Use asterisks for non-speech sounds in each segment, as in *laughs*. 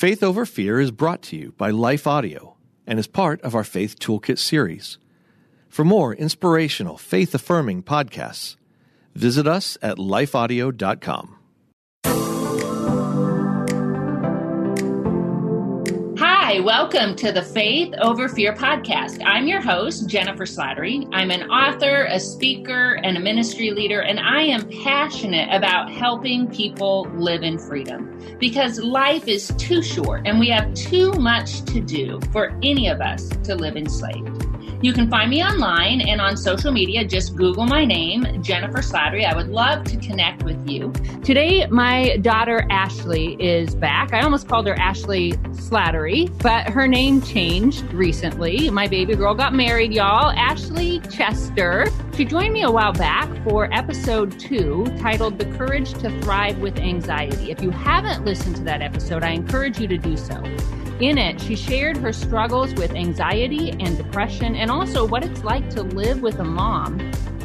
Faith Over Fear is brought to you by Life Audio and is part of our Faith Toolkit series. For more inspirational, faith affirming podcasts, visit us at lifeaudio.com. Hi, welcome to the Faith Over Fear podcast. I'm your host, Jennifer Slattery. I'm an author, a speaker, and a ministry leader, and I am passionate about helping people live in freedom because life is too short and we have too much to do for any of us to live enslaved. You can find me online and on social media. Just Google my name, Jennifer Slattery. I would love to connect with you. Today, my daughter Ashley is back. I almost called her Ashley Slattery, but her name changed recently. My baby girl got married, y'all. Ashley Chester. She joined me a while back for episode two titled The Courage to Thrive with Anxiety. If you haven't listened to that episode, I encourage you to do so. In it, she shared her struggles with anxiety and depression, and also what it's like to live with a mom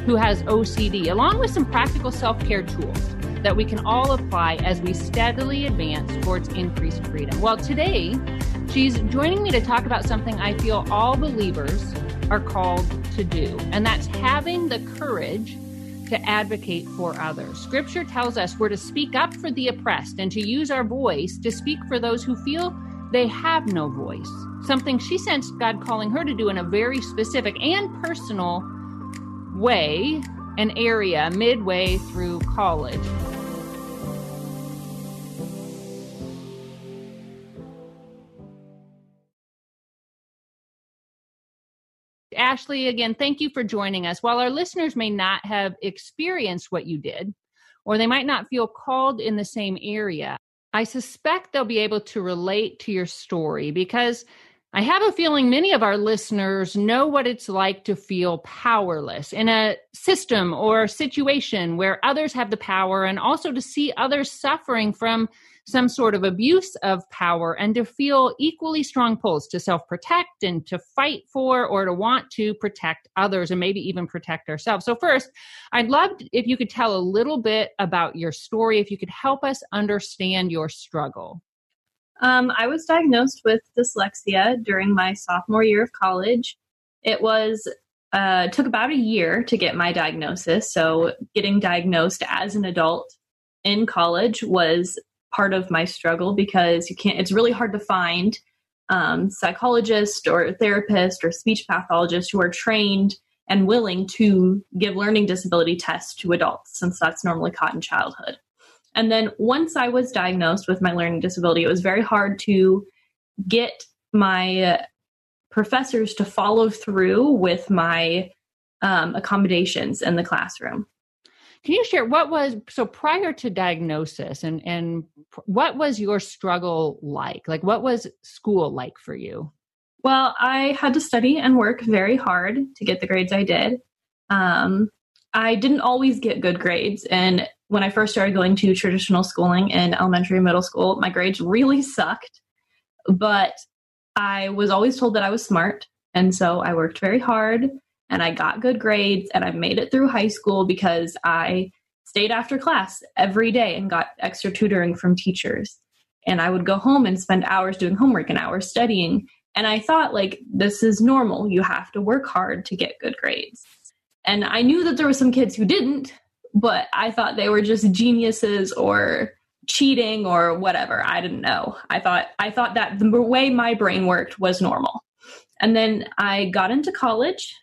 who has OCD, along with some practical self care tools that we can all apply as we steadily advance towards increased freedom. Well, today, she's joining me to talk about something I feel all believers are called to do, and that's having the courage to advocate for others. Scripture tells us we're to speak up for the oppressed and to use our voice to speak for those who feel they have no voice. Something she sensed God calling her to do in a very specific and personal way, an area midway through college. Ashley, again, thank you for joining us. While our listeners may not have experienced what you did, or they might not feel called in the same area, I suspect they'll be able to relate to your story because I have a feeling many of our listeners know what it's like to feel powerless in a system or situation where others have the power and also to see others suffering from some sort of abuse of power and to feel equally strong pulls to self protect and to fight for or to want to protect others and maybe even protect ourselves. So, first, I'd love if you could tell a little bit about your story, if you could help us understand your struggle. Um, I was diagnosed with dyslexia during my sophomore year of college. It was uh, took about a year to get my diagnosis. So, getting diagnosed as an adult in college was part of my struggle because you can't it's really hard to find um, psychologists or therapists or speech pathologists who are trained and willing to give learning disability tests to adults since that's normally caught in childhood. And then once i was diagnosed with my learning disability it was very hard to get my professors to follow through with my um, accommodations in the classroom can you share what was so prior to diagnosis and and what was your struggle like? Like what was school like for you? Well, I had to study and work very hard to get the grades I did. Um, I didn't always get good grades, and when I first started going to traditional schooling in elementary and middle school, my grades really sucked. But I was always told that I was smart, and so I worked very hard and I got good grades and I made it through high school because I stayed after class every day and got extra tutoring from teachers. And I would go home and spend hours doing homework and hours studying. And I thought, like, this is normal. You have to work hard to get good grades. And I knew that there were some kids who didn't, but I thought they were just geniuses or cheating or whatever. I didn't know. I thought I thought that the way my brain worked was normal. And then I got into college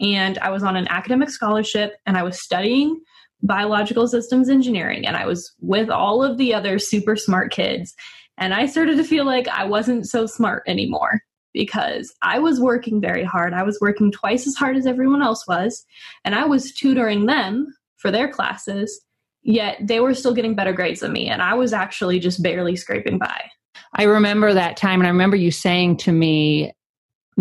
and I was on an academic scholarship and I was studying biological systems engineering and I was with all of the other super smart kids. And I started to feel like I wasn't so smart anymore because I was working very hard. I was working twice as hard as everyone else was, and I was tutoring them for their classes, yet they were still getting better grades than me. And I was actually just barely scraping by. I remember that time, and I remember you saying to me,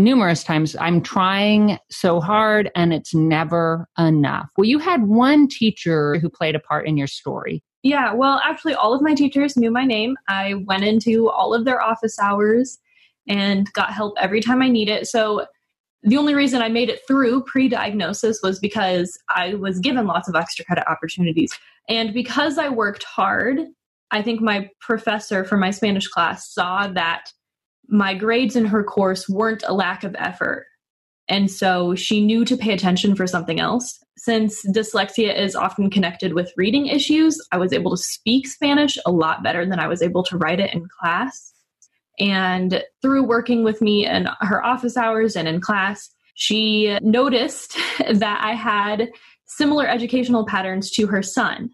numerous times i'm trying so hard and it's never enough. Well you had one teacher who played a part in your story. Yeah well actually all of my teachers knew my name. I went into all of their office hours and got help every time i needed so the only reason i made it through pre-diagnosis was because i was given lots of extra credit opportunities. And because i worked hard I think my professor for my Spanish class saw that my grades in her course weren't a lack of effort. And so she knew to pay attention for something else. Since dyslexia is often connected with reading issues, I was able to speak Spanish a lot better than I was able to write it in class. And through working with me in her office hours and in class, she noticed *laughs* that I had similar educational patterns to her son,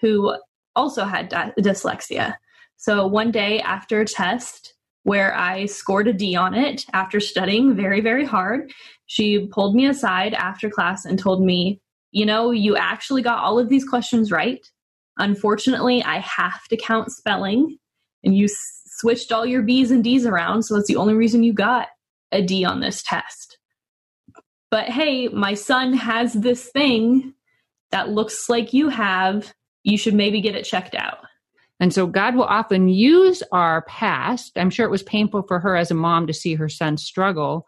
who also had dyslexia. So one day after a test where I scored a D on it after studying very, very hard, she pulled me aside after class and told me, You know, you actually got all of these questions right. Unfortunately, I have to count spelling, and you s- switched all your B's and D's around, so that's the only reason you got a D on this test. But hey, my son has this thing that looks like you have. You should maybe get it checked out. And so God will often use our past. I'm sure it was painful for her as a mom to see her son struggle.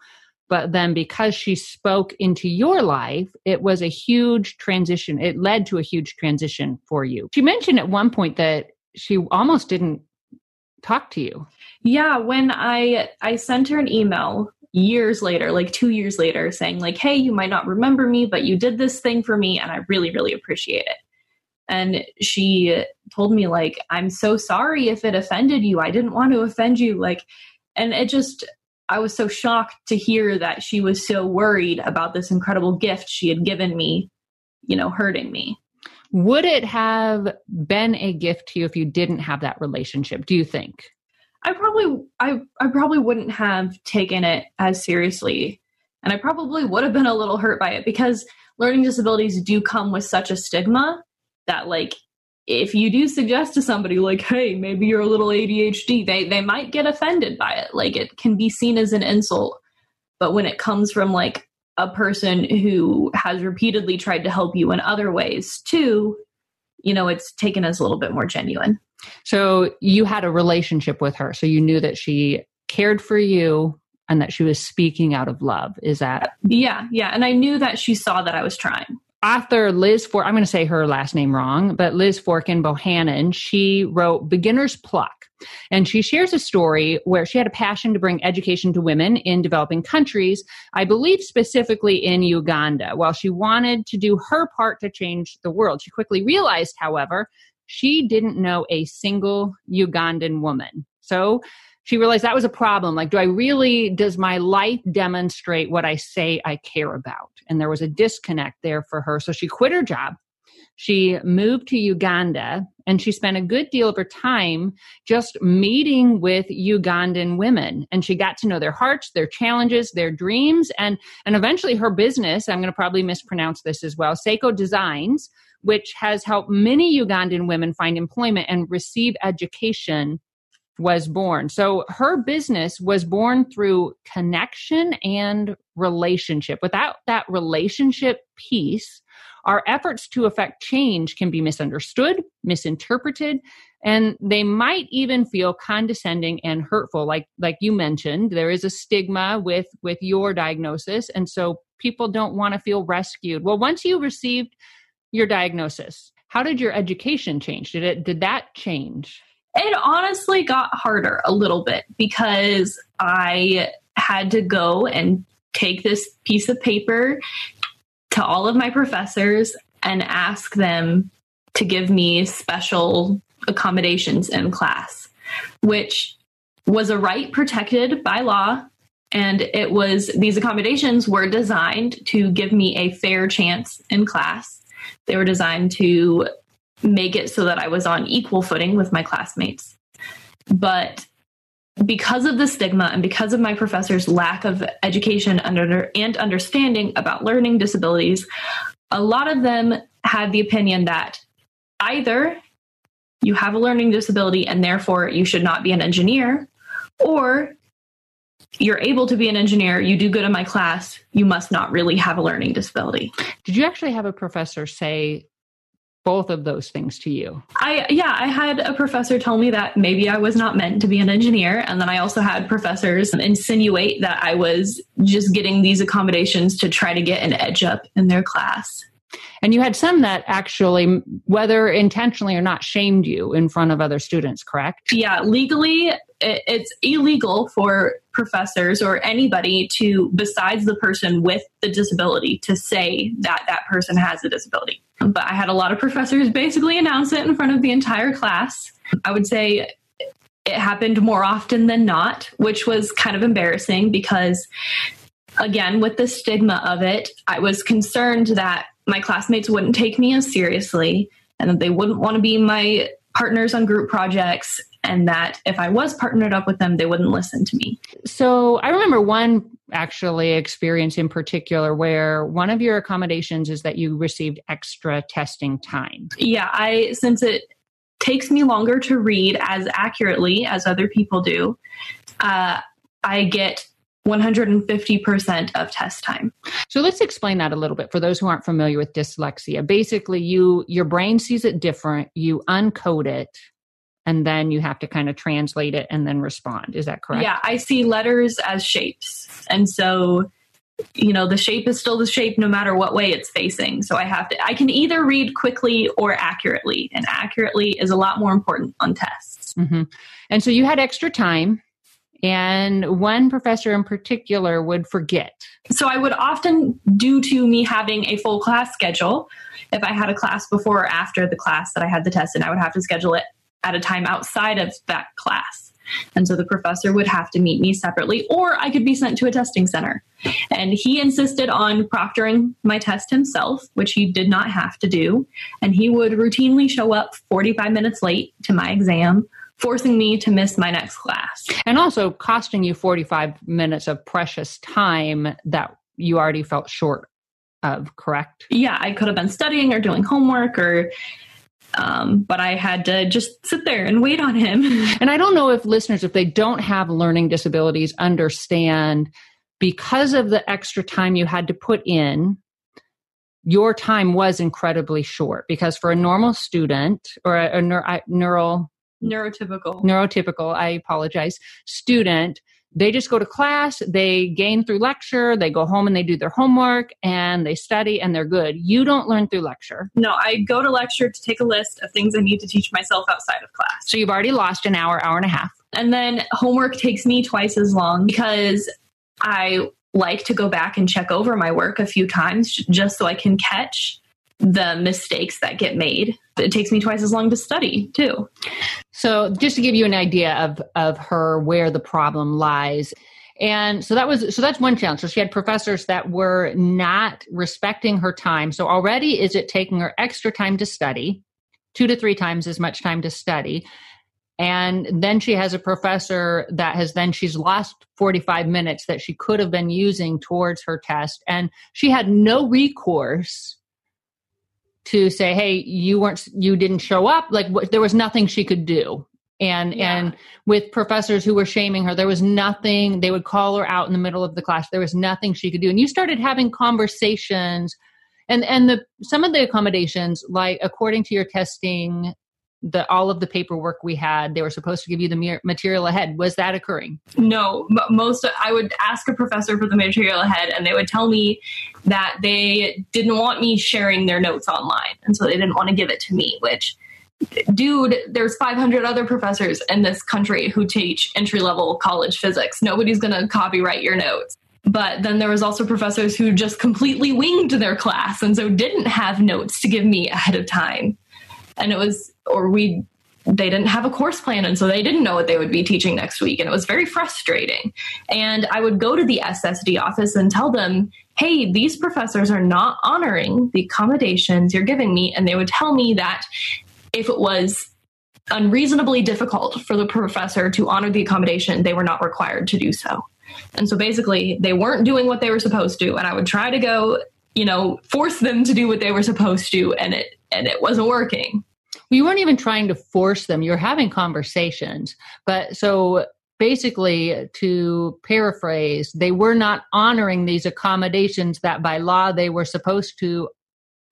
But then because she spoke into your life, it was a huge transition. It led to a huge transition for you. She mentioned at one point that she almost didn't talk to you. Yeah, when I I sent her an email years later, like 2 years later saying like, "Hey, you might not remember me, but you did this thing for me and I really really appreciate it." And she told me like, "I'm so sorry if it offended you. I didn't want to offend you." Like and it just I was so shocked to hear that she was so worried about this incredible gift she had given me, you know, hurting me. Would it have been a gift to you if you didn't have that relationship, do you think? I probably I I probably wouldn't have taken it as seriously and I probably would have been a little hurt by it because learning disabilities do come with such a stigma that like if you do suggest to somebody like hey maybe you're a little ADHD they they might get offended by it like it can be seen as an insult but when it comes from like a person who has repeatedly tried to help you in other ways too you know it's taken as a little bit more genuine so you had a relationship with her. So you knew that she cared for you and that she was speaking out of love. Is that? Yeah, yeah. And I knew that she saw that I was trying. Author Liz Fork, I'm going to say her last name wrong, but Liz Forkin Bohannon, she wrote Beginner's Pluck. And she shares a story where she had a passion to bring education to women in developing countries, I believe specifically in Uganda. While she wanted to do her part to change the world, she quickly realized, however, she didn't know a single Ugandan woman. So she realized that was a problem. Like, do I really, does my life demonstrate what I say I care about? And there was a disconnect there for her. So she quit her job. She moved to Uganda and she spent a good deal of her time just meeting with Ugandan women. And she got to know their hearts, their challenges, their dreams, and, and eventually her business, I'm going to probably mispronounce this as well, Sseko Designs, which has helped many Ugandan women find employment and receive education, was born. So her business was born through connection and relationship. Without that relationship piece, our efforts to affect change can be misunderstood, misinterpreted, and they might even feel condescending and hurtful like like you mentioned there is a stigma with with your diagnosis and so people don't want to feel rescued well once you received your diagnosis how did your education change did it did that change it honestly got harder a little bit because i had to go and take this piece of paper to all of my professors and ask them to give me special accommodations in class which was a right protected by law. And it was these accommodations were designed to give me a fair chance in class. They were designed to make it so that I was on equal footing with my classmates. But because of the stigma and because of my professors' lack of education under, and understanding about learning disabilities, a lot of them had the opinion that either you have a learning disability and therefore you should not be an engineer, or you're able to be an engineer, you do good in my class, you must not really have a learning disability. Did you actually have a professor say both of those things to you? I yeah, I had a professor tell me that maybe I was not meant to be an engineer and then I also had professors insinuate that I was just getting these accommodations to try to get an edge up in their class. And you had some that actually, whether intentionally or not, shamed you in front of other students, correct? Yeah, legally, it's illegal for professors or anybody to, besides the person with the disability, to say that that person has a disability. But I had a lot of professors basically announce it in front of the entire class. I would say it happened more often than not, which was kind of embarrassing because, again, with the stigma of it, I was concerned that my classmates wouldn't take me as seriously and that they wouldn't want to be my partners on group projects and that if I was partnered up with them, they wouldn't listen to me. So I remember one actually experience in particular where one of your accommodations is that you received extra testing time. Yeah, I since it takes me longer to read as accurately as other people do, uh, I get 150% of test time. So let's explain that a little bit for those who aren't familiar with dyslexia. Basically, you your brain sees it different, you uncode it, and then you have to kind of translate it and then respond. Is that correct? Yeah, I see letters as shapes. And so you know the shape is still the shape no matter what way it's facing so i have to i can either read quickly or accurately and accurately is a lot more important on tests mm-hmm. and so you had extra time and one professor in particular would forget. So I would often, due to me having a full class schedule, if I had a class before or after the class that I had the test in, I would have to schedule it at a time outside of that class. And so the professor would have to meet me separately, or I could be sent to a testing center. And he insisted on proctoring my test himself, which he did not have to do. And he would routinely show up 45 minutes late to my exam forcing me to miss my next class. And also costing you 45 minutes of precious time that you already felt short of, correct? Yeah, I could have been studying or doing homework or um, but I had to just sit there and wait on him. *laughs* and I don't know if listeners, if they don't have learning disabilities, understand because of the extra time you had to put in, your time was incredibly short. Because for a normal student or a, a neural neurotypical. Neurotypical i apologize. Student they just go to class they gain through lecture they go home and they do their homework and they study and they're good. You don't learn through lecture. No i go to lecture to take a list of things i need to teach myself outside of class. So you've already lost an hour hour and a half. And then homework takes me twice as long because i like to go back and check over my work a few times just so i can catch the mistakes that get made. It takes me twice as long to study too. So just to give you an idea of of her where the problem lies. And so that was so that's one challenge. So she had professors that were not respecting her time. So already is it taking her extra time to study, two to three times as much time to study. And then she has a professor that has then she's lost 45 minutes that she could have been using towards her test. And she had no recourse to say, "Hey, you weren't, you didn't show up." Like w- there was nothing she could do. And yeah. and with professors who were shaming her, there was nothing. They would call her out in the middle of the class. There was nothing she could do. And you started having conversations, and and the some of the accommodations, like according to your testing the all of the paperwork we had they were supposed to give you the material ahead. Was that occurring? No most i would ask a professor for the material ahead and they would tell me that they didn't want me sharing their notes online and so they didn't want to give it to me which dude there's 500 other professors in this country who teach entry level college physics. Nobody's going to copyright your notes. But then there was also professors who just completely winged their class and so didn't have notes to give me ahead of time and it was or we they didn't have a course plan and so they didn't know what they would be teaching next week and it was very frustrating. And i would go to the ssd office and tell them hey these professors are not honoring the accommodations you're giving me and they would tell me that if it was unreasonably difficult for the professor to honor the accommodation they were not required to do so. And so basically they weren't doing what they were supposed to and i would try to go you know force them to do what they were supposed to and it and it wasn't working you weren't even trying to force them You're having conversations but so basically to paraphrase they were not honoring these accommodations that by law they were supposed to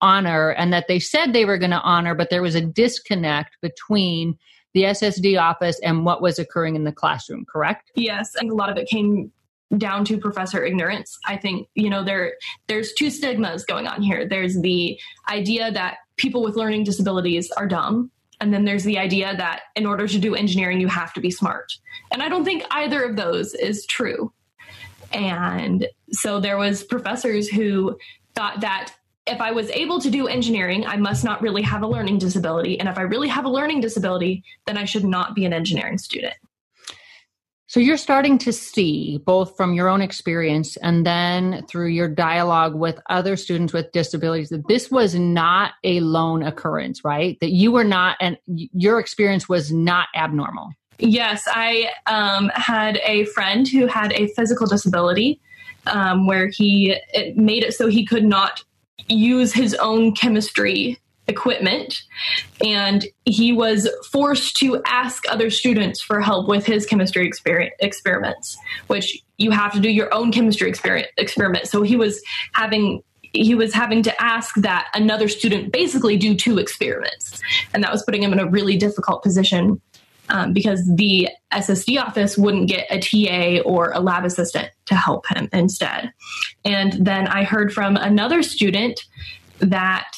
honor and that they said they were going to honor but there was a disconnect between the ssd office and what was occurring in the classroom correct yes and a lot of it came down to professor ignorance. I think, you know, there there's two stigmas going on here. There's the idea that people with learning disabilities are dumb, and then there's the idea that in order to do engineering you have to be smart. And I don't think either of those is true. And so there was professors who thought that if I was able to do engineering, I must not really have a learning disability. And if I really have a learning disability, then I should not be an engineering student. So you're starting to see both from your own experience and then through your dialogue with other students with disabilities that this was not a lone occurrence, right? That you were not, and your experience was not abnormal. Yes, I um, had a friend who had a physical disability um, where he made it so he could not use his own chemistry equipment and he was forced to ask other students for help with his chemistry exper- experiments which you have to do your own chemistry exper- experiment so he was having he was having to ask that another student basically do two experiments and that was putting him in a really difficult position um, because the SSD office wouldn't get a TA or a lab assistant to help him instead. And then I heard from another student that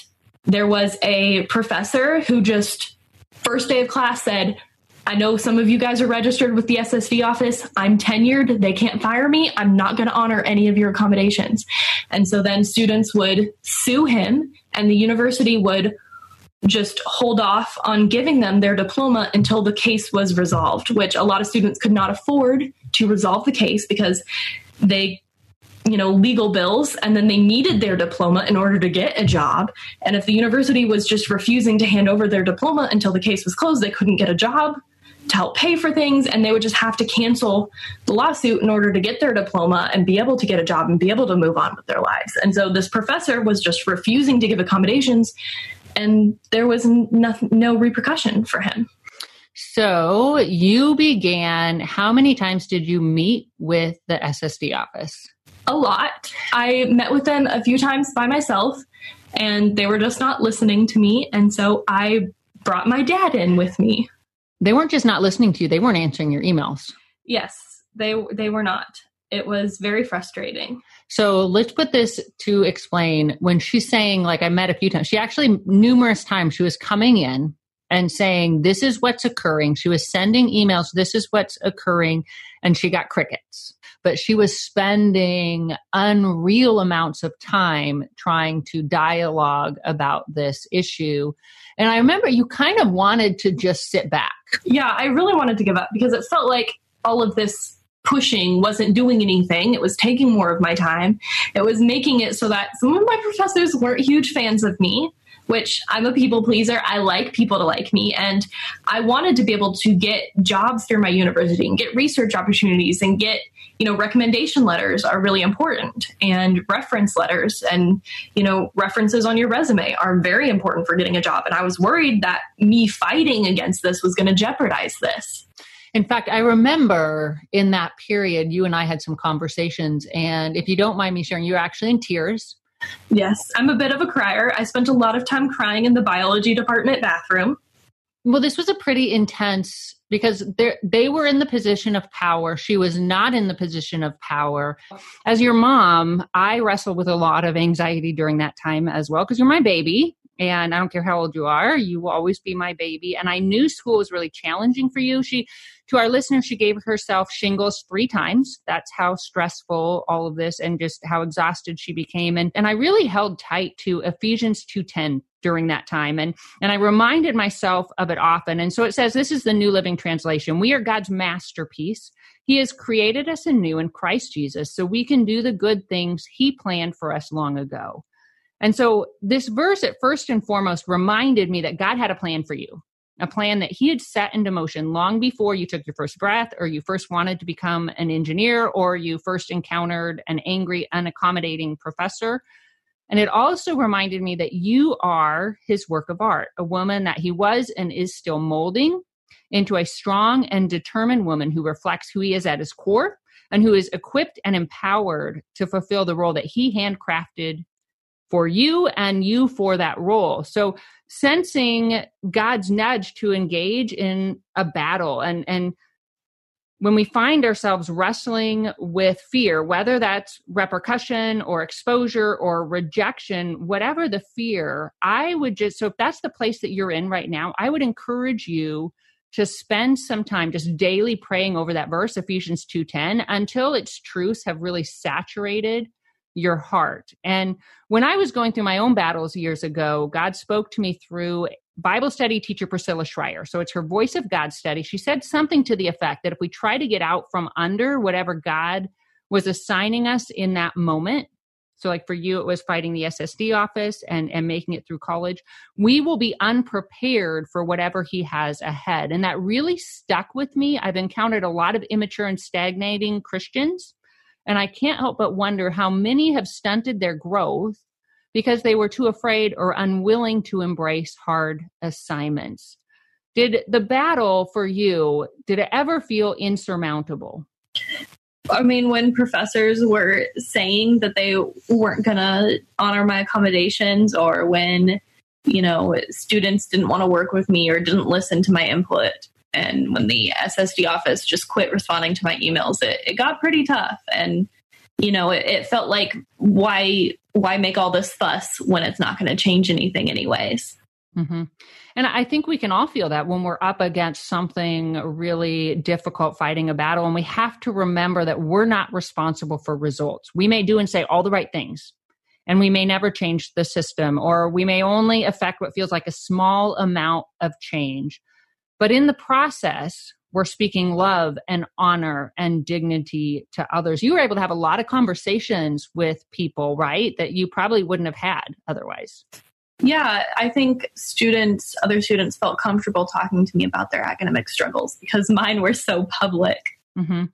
there was a professor who just first day of class said, I know some of you guys are registered with the SSD office. I'm tenured. They can't fire me. I'm not going to honor any of your accommodations. And so then students would sue him, and the university would just hold off on giving them their diploma until the case was resolved, which a lot of students could not afford to resolve the case because they you know legal bills and then they needed their diploma in order to get a job and if the university was just refusing to hand over their diploma until the case was closed they couldn't get a job to help pay for things and they would just have to cancel the lawsuit in order to get their diploma and be able to get a job and be able to move on with their lives and so this professor was just refusing to give accommodations and there was no, no repercussion for him. So you began, how many times did you meet with the SSD office? A lot. I met with them a few times by myself, and they were just not listening to me. And so I brought my dad in with me. They weren't just not listening to you, they weren't answering your emails. Yes, they they were not. It was very frustrating. So let's put this to explain when she's saying, like I met a few times, she actually numerous times she was coming in and saying, This is what's occurring. She was sending emails, This is what's occurring. And she got crickets. But she was spending unreal amounts of time trying to dialogue about this issue. And I remember you kind of wanted to just sit back. Yeah, I really wanted to give up because it felt like all of this pushing wasn't doing anything. It was taking more of my time. It was making it so that some of my professors weren't huge fans of me, which I'm a people pleaser. I like people to like me. And I wanted to be able to get jobs through my university and get research opportunities and get, you know, recommendation letters are really important and reference letters and, you know, references on your resume are very important for getting a job. And I was worried that me fighting against this was going to jeopardize this. In fact, I remember in that period, you and I had some conversations. And if you don't mind me sharing, you're actually in tears. Yes, I'm a bit of a crier. I spent a lot of time crying in the biology department bathroom. Well, this was a pretty intense because they were in the position of power. She was not in the position of power. As your mom, I wrestled with a lot of anxiety during that time as well because you're my baby and I don't care how old you are, you will always be my baby. And I knew school was really challenging for you. She, to our listeners, she gave herself shingles three times. That's how stressful all of this and just how exhausted she became. And, and I really held tight to Ephesians 2.10 during that time. And, and I reminded myself of it often. And so it says, this is the New Living Translation. We are God's masterpiece. He has created us anew in Christ Jesus so we can do the good things he planned for us long ago. And so this verse at first and foremost reminded me that God had a plan for you, a plan that he had set into motion long before you took your first breath or you first wanted to become an engineer or you first encountered an angry, unaccommodating professor. And it also reminded me that you are his work of art, a woman that he was and is still molding into a strong and determined woman who reflects who he is at his core and who is equipped and empowered to fulfill the role that he handcrafted for you and you for that role. So sensing God's nudge to engage in a battle and and when we find ourselves wrestling with fear, whether that's repercussion or exposure or rejection, whatever the fear, I would just, so if that's the place that you're in right now, I would encourage you to spend some time just daily praying over that verse, Ephesians 2.10, until its truths have really saturated your heart. And when I was going through my own battles years ago, God spoke to me through Bible study teacher Priscilla Shirer. So it's her Voice of God study. She said something to the effect that if we try to get out from under whatever God was assigning us in that moment, so like for you, it was fighting the SSD office and, and making it through college, we will be unprepared for whatever he has ahead. And that really stuck with me. I've encountered a lot of immature and stagnating Christians. And I can't help but wonder how many have stunted their growth because they were too afraid or unwilling to embrace hard assignments. Did the battle for you, did it ever feel insurmountable? I mean, when professors were saying that they weren't going to honor my accommodations, or when, you know, students didn't want to work with me or didn't listen to my input, and when the SSD office just quit responding to my emails, it, it got pretty tough. And, you know, it, it felt like, why why make all this fuss when it's not going to change anything anyways mm-hmm. and i think we can all feel that when we're up against something really difficult fighting a battle and we have to remember that we're not responsible for results we may do and say all the right things and we may never change the system or we may only affect what feels like a small amount of change but in the process we're speaking love and honor and dignity to others. You were able to have a lot of conversations with people, right? That you probably wouldn't have had otherwise. Yeah, I think students, other students felt comfortable talking to me about their academic struggles because mine were so public. Mm-hmm.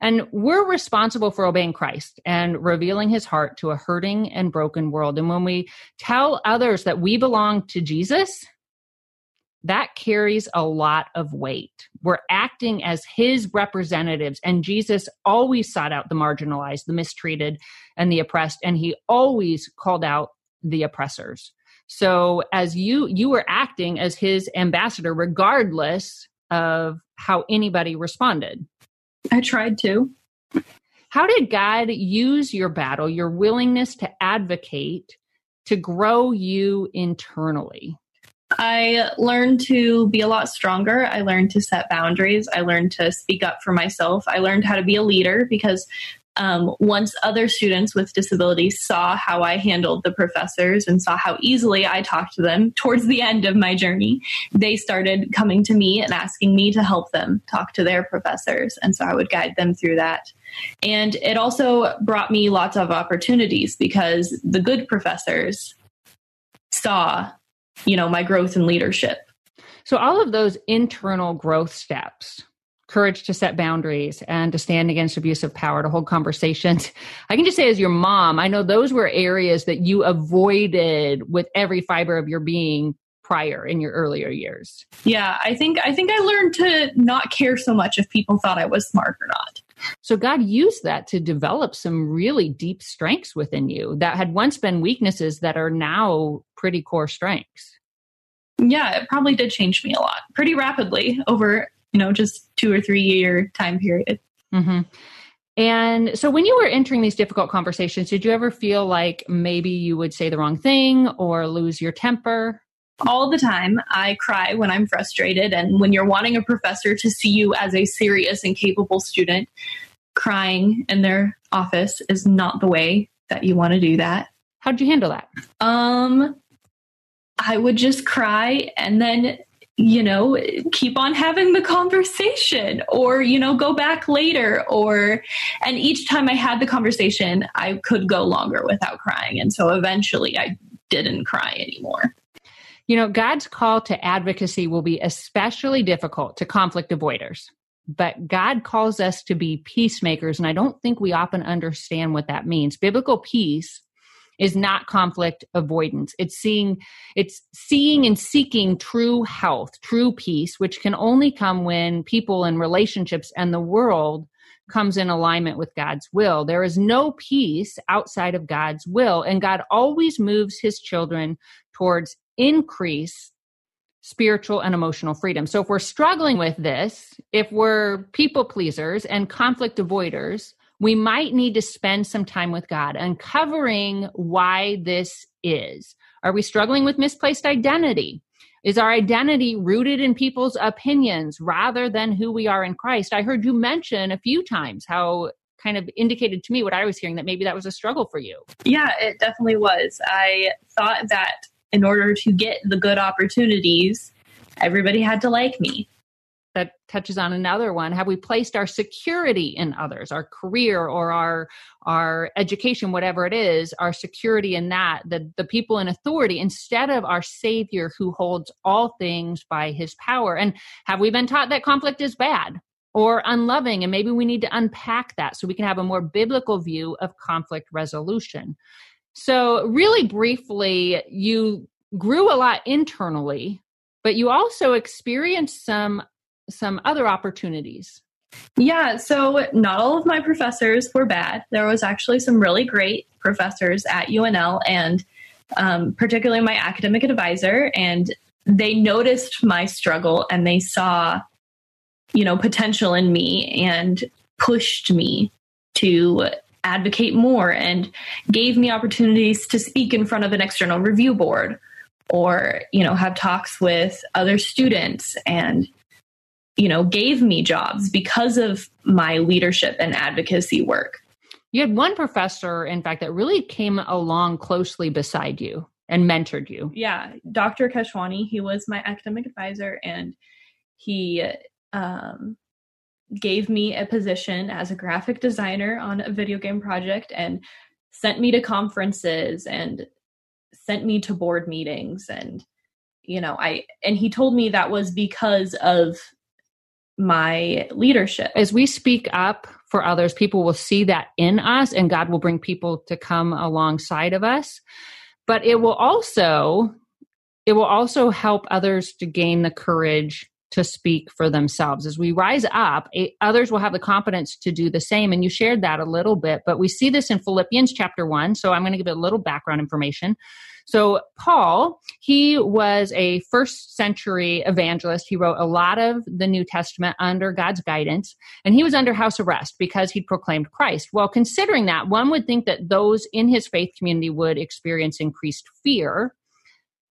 And we're responsible for obeying Christ and revealing his heart to a hurting and broken world. And when we tell others that we belong to Jesus, that carries a lot of weight. We're acting as his representatives, and Jesus always sought out the marginalized, the mistreated, and the oppressed, and he always called out the oppressors. So as you you were acting as his ambassador regardless of how anybody responded. I tried to. How did God use your battle, your willingness to advocate to grow you internally? I learned to be a lot stronger. I learned to set boundaries. I learned to speak up for myself. I learned how to be a leader because um, once other students with disabilities saw how I handled the professors and saw how easily I talked to them towards the end of my journey, they started coming to me and asking me to help them talk to their professors. And so I would guide them through that. And it also brought me lots of opportunities because the good professors saw you know, my growth in leadership. So all of those internal growth steps, courage to set boundaries and to stand against abusive power, to hold conversations. *laughs* I can just say as your mom, I know those were areas that you avoided with every fiber of your being prior in your earlier years. Yeah, I think I think I learned to not care so much if people thought I was smart or not. So God used that to develop some really deep strengths within you that had once been weaknesses that are now pretty core strengths. Yeah, it probably did change me a lot pretty rapidly over, you know, just two or three year time period. Mm-hmm. And so when you were entering these difficult conversations, did you ever feel like maybe you would say the wrong thing or lose your temper? All the time. I cry when I'm frustrated. And when you're wanting a professor to see you as a serious and capable student, crying in their office is not the way that you want to do that. How'd you handle that? Um, I would just cry and then, you know, keep on having the conversation or, you know, go back later or, and each time I had the conversation, I could go longer without crying. And so eventually I didn't cry anymore. You know, God's call to advocacy will be especially difficult to conflict avoiders, but God calls us to be peacemakers. And I don't think we often understand what that means. Biblical peace is not conflict avoidance. It's seeing, it's seeing and seeking true health, true peace, which can only come when people and relationships and the world comes in alignment with God's will. There is no peace outside of God's will, and God always moves his children towards increase spiritual and emotional freedom. So if we're struggling with this, if we're people pleasers and conflict avoiders, we might need to spend some time with God uncovering why this is. Are we struggling with misplaced identity? Is our identity rooted in people's opinions rather than who we are in Christ? I heard you mention a few times how kind of indicated to me what I was hearing that maybe that was a struggle for you. Yeah, it definitely was. I thought that in order to get the good opportunities, everybody had to like me. That touches on another one. Have we placed our security in others our career or our our education whatever it is our security in that the the people in authority instead of our savior who holds all things by his power? And have we been taught that conflict is bad or unloving? And maybe we need to unpack that so we can have a more biblical view of conflict resolution so really briefly you grew a lot internally but you also experienced some some other opportunities? Yeah, so not all of my professors were bad. There was actually some really great professors at UNL, and um, particularly my academic advisor, and they noticed my struggle and they saw, you know, potential in me and pushed me to advocate more and gave me opportunities to speak in front of an external review board or you know have talks with other students and you know, gave me jobs because of my leadership and advocacy work. You had one professor, in fact, that really came along closely beside you and mentored you. Yeah, Dr. Keshwani, he was my academic advisor and he um, gave me a position as a graphic designer on a video game project and sent me to conferences and sent me to board meetings and you know i and he told me that was because of my leadership. As we speak up for others, people will see that in us and God will bring people to come alongside of us. But it will also it will also help others to gain the courage to speak for themselves. As we rise up, eh, others will have the confidence to do the same. And you shared that a little bit, but we see this in Philippians chapter 1. So I'm going to give a little background information. So, Paul, he was a first century evangelist. He wrote a lot of the New Testament under God's guidance, and he was under house arrest because he proclaimed Christ. Well, considering that, one would think that those in his faith community would experience increased fear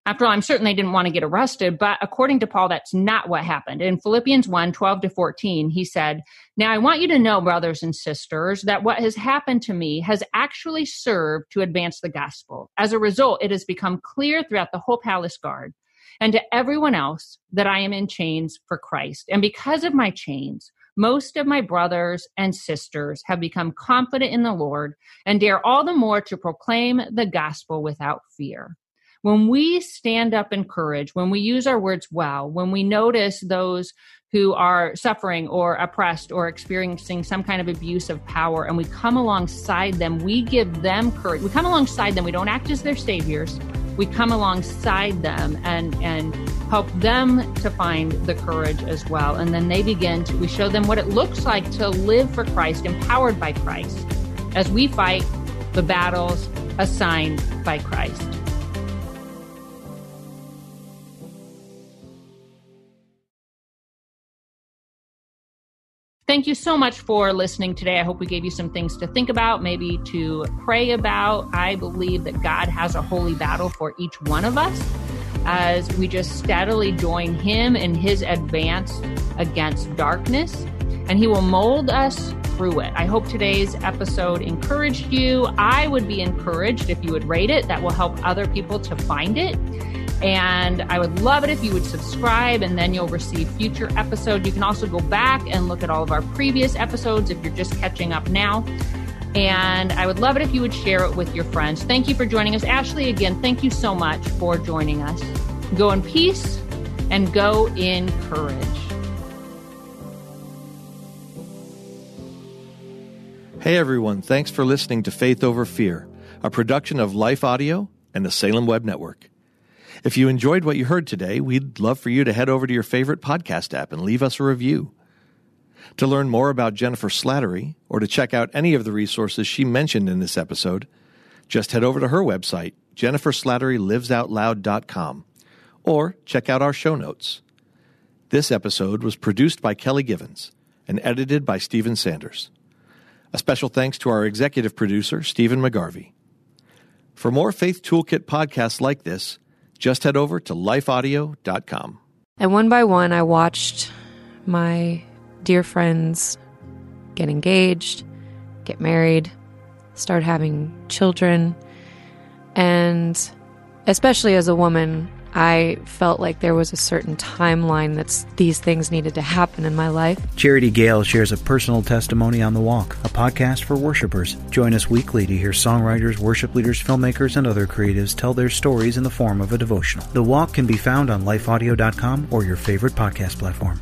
after all, I'm certain they didn't want to get arrested, but according to Paul, that's not what happened. In Philippians 1 12 to 14, he said, Now I want you to know, brothers and sisters, that what has happened to me has actually served to advance the gospel. As a result, it has become clear throughout the whole palace guard and to everyone else that I am in chains for Christ. And because of my chains, most of my brothers and sisters have become confident in the Lord and dare all the more to proclaim the gospel without fear. When we stand up in courage, when we use our words well, when we notice those who are suffering or oppressed or experiencing some kind of abuse of power and we come alongside them, we give them courage. We come alongside them. We don't act as their saviors. We come alongside them and, and help them to find the courage as well. And then they begin to, we show them what it looks like to live for Christ, empowered by Christ, as we fight the battles assigned by Christ. Thank you so much for listening today. I hope we gave you some things to think about, maybe to pray about. I believe that God has a holy battle for each one of us as we just steadily join Him in His advance against darkness, and He will mold us through it. I hope today's episode encouraged you. I would be encouraged if you would rate it, that will help other people to find it. And I would love it if you would subscribe and then you'll receive future episodes. You can also go back and look at all of our previous episodes if you're just catching up now. And I would love it if you would share it with your friends. Thank you for joining us. Ashley, again, thank you so much for joining us. Go in peace and go in courage. Hey everyone, thanks for listening to Faith Over Fear, a production of Life Audio and the Salem Web Network. If you enjoyed what you heard today, we'd love for you to head over to your favorite podcast app and leave us a review. To learn more about Jennifer Slattery or to check out any of the resources she mentioned in this episode, just head over to her website, jenniferslatterylivesoutloud.com, or check out our show notes. This episode was produced by Kelly Givens and edited by Stephen Sanders. A special thanks to our executive producer, Stephen McGarvey. For more Faith Toolkit podcasts like this, just head over to lifeaudio.com. And one by one, I watched my dear friends get engaged, get married, start having children. And especially as a woman, I felt like there was a certain timeline that these things needed to happen in my life. Charity Gayle shares a personal testimony on The Walk, a podcast for worshipers. Join us weekly to hear songwriters, worship leaders, filmmakers, and other creatives tell their stories in the form of a devotional. The Walk can be found on lifeaudio.com or your favorite podcast platform.